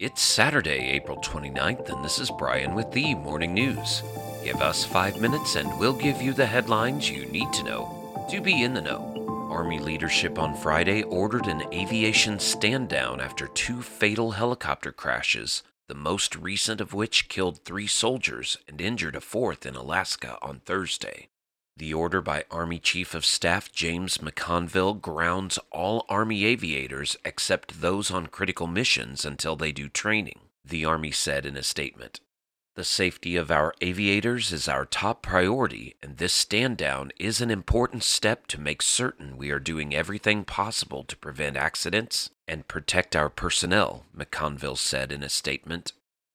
It's Saturday, April 29th, and this is Brian with the Morning News. Give us five minutes and we'll give you the headlines you need to know to be in the know. Army leadership on Friday ordered an aviation stand down after two fatal helicopter crashes, the most recent of which killed three soldiers and injured a fourth in Alaska on Thursday. The order by Army Chief of Staff James McConville grounds all Army aviators except those on critical missions until they do training, the Army said in a statement. The safety of our aviators is our top priority, and this stand down is an important step to make certain we are doing everything possible to prevent accidents and protect our personnel, McConville said in a statement.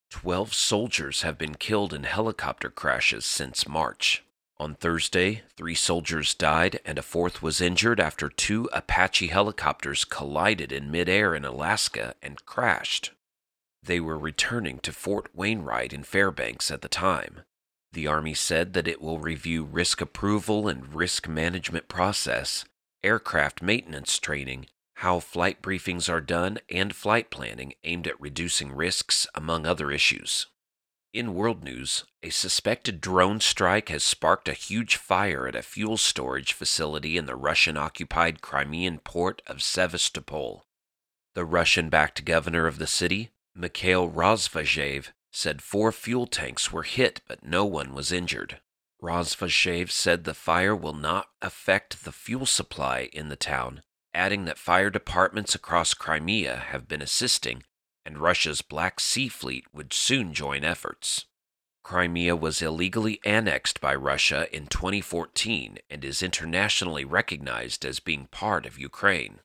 Twelve soldiers have been killed in helicopter crashes since March. On Thursday, three soldiers died and a fourth was injured after two Apache helicopters collided in midair in Alaska and crashed. They were returning to Fort Wainwright in Fairbanks at the time. The Army said that it will review risk approval and risk management process, aircraft maintenance training, how flight briefings are done, and flight planning aimed at reducing risks, among other issues. In world news, a suspected drone strike has sparked a huge fire at a fuel storage facility in the Russian occupied Crimean port of Sevastopol. The Russian backed governor of the city, Mikhail Razvozhaev, said four fuel tanks were hit but no one was injured. Razvozhaev said the fire will not affect the fuel supply in the town, adding that fire departments across Crimea have been assisting and Russia's Black Sea Fleet would soon join efforts. Crimea was illegally annexed by Russia in 2014 and is internationally recognized as being part of Ukraine.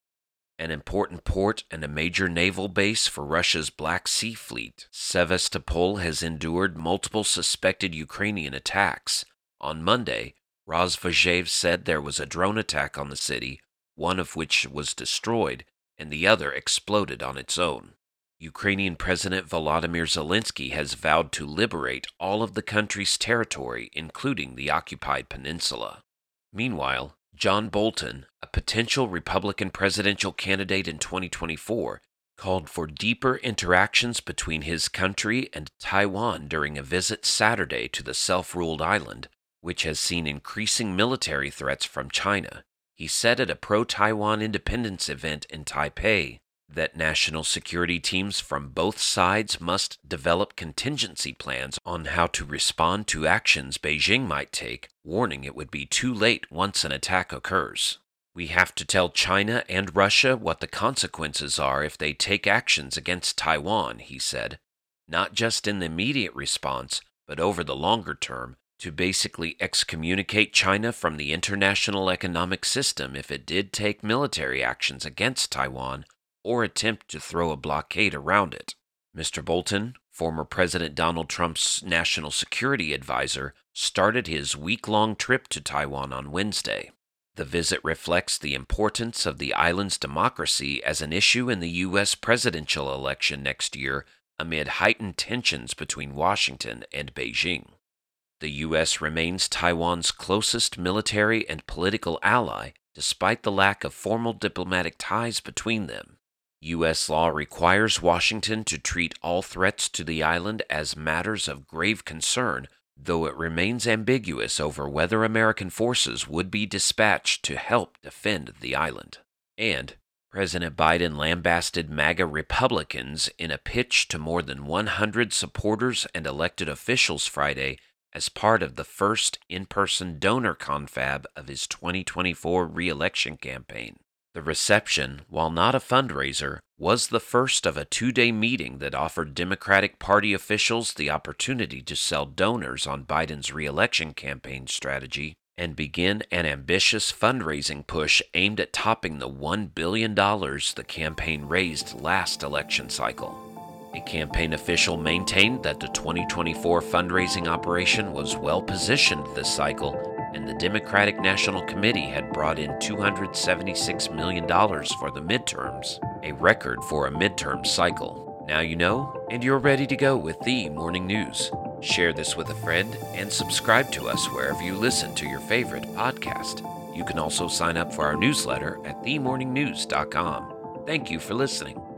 An important port and a major naval base for Russia's Black Sea Fleet, Sevastopol has endured multiple suspected Ukrainian attacks. On Monday, Razvozhaev said there was a drone attack on the city, one of which was destroyed and the other exploded on its own. Ukrainian President Volodymyr Zelensky has vowed to liberate all of the country's territory, including the occupied peninsula. Meanwhile, John Bolton, a potential Republican presidential candidate in 2024, called for deeper interactions between his country and Taiwan during a visit Saturday to the self ruled island, which has seen increasing military threats from China. He said at a pro Taiwan independence event in Taipei that national security teams from both sides must develop contingency plans on how to respond to actions Beijing might take, warning it would be too late once an attack occurs. We have to tell China and Russia what the consequences are if they take actions against Taiwan, he said, not just in the immediate response, but over the longer term, to basically excommunicate China from the international economic system if it did take military actions against Taiwan or attempt to throw a blockade around it. Mr. Bolton, former President Donald Trump's national security advisor, started his week long trip to Taiwan on Wednesday. The visit reflects the importance of the island's democracy as an issue in the U.S. presidential election next year amid heightened tensions between Washington and Beijing. The U.S. remains Taiwan's closest military and political ally, despite the lack of formal diplomatic ties between them. U.S. law requires Washington to treat all threats to the island as matters of grave concern, though it remains ambiguous over whether American forces would be dispatched to help defend the island. And President Biden lambasted MAGA Republicans in a pitch to more than 100 supporters and elected officials Friday as part of the first in person donor confab of his 2024 reelection campaign. The reception, while not a fundraiser, was the first of a two day meeting that offered Democratic Party officials the opportunity to sell donors on Biden's reelection campaign strategy and begin an ambitious fundraising push aimed at topping the $1 billion the campaign raised last election cycle. A campaign official maintained that the 2024 fundraising operation was well positioned this cycle and the Democratic National Committee had brought in $276 million for the midterms, a record for a midterm cycle. Now you know, and you're ready to go with the morning news. Share this with a friend and subscribe to us wherever you listen to your favorite podcast. You can also sign up for our newsletter at themorningnews.com. Thank you for listening.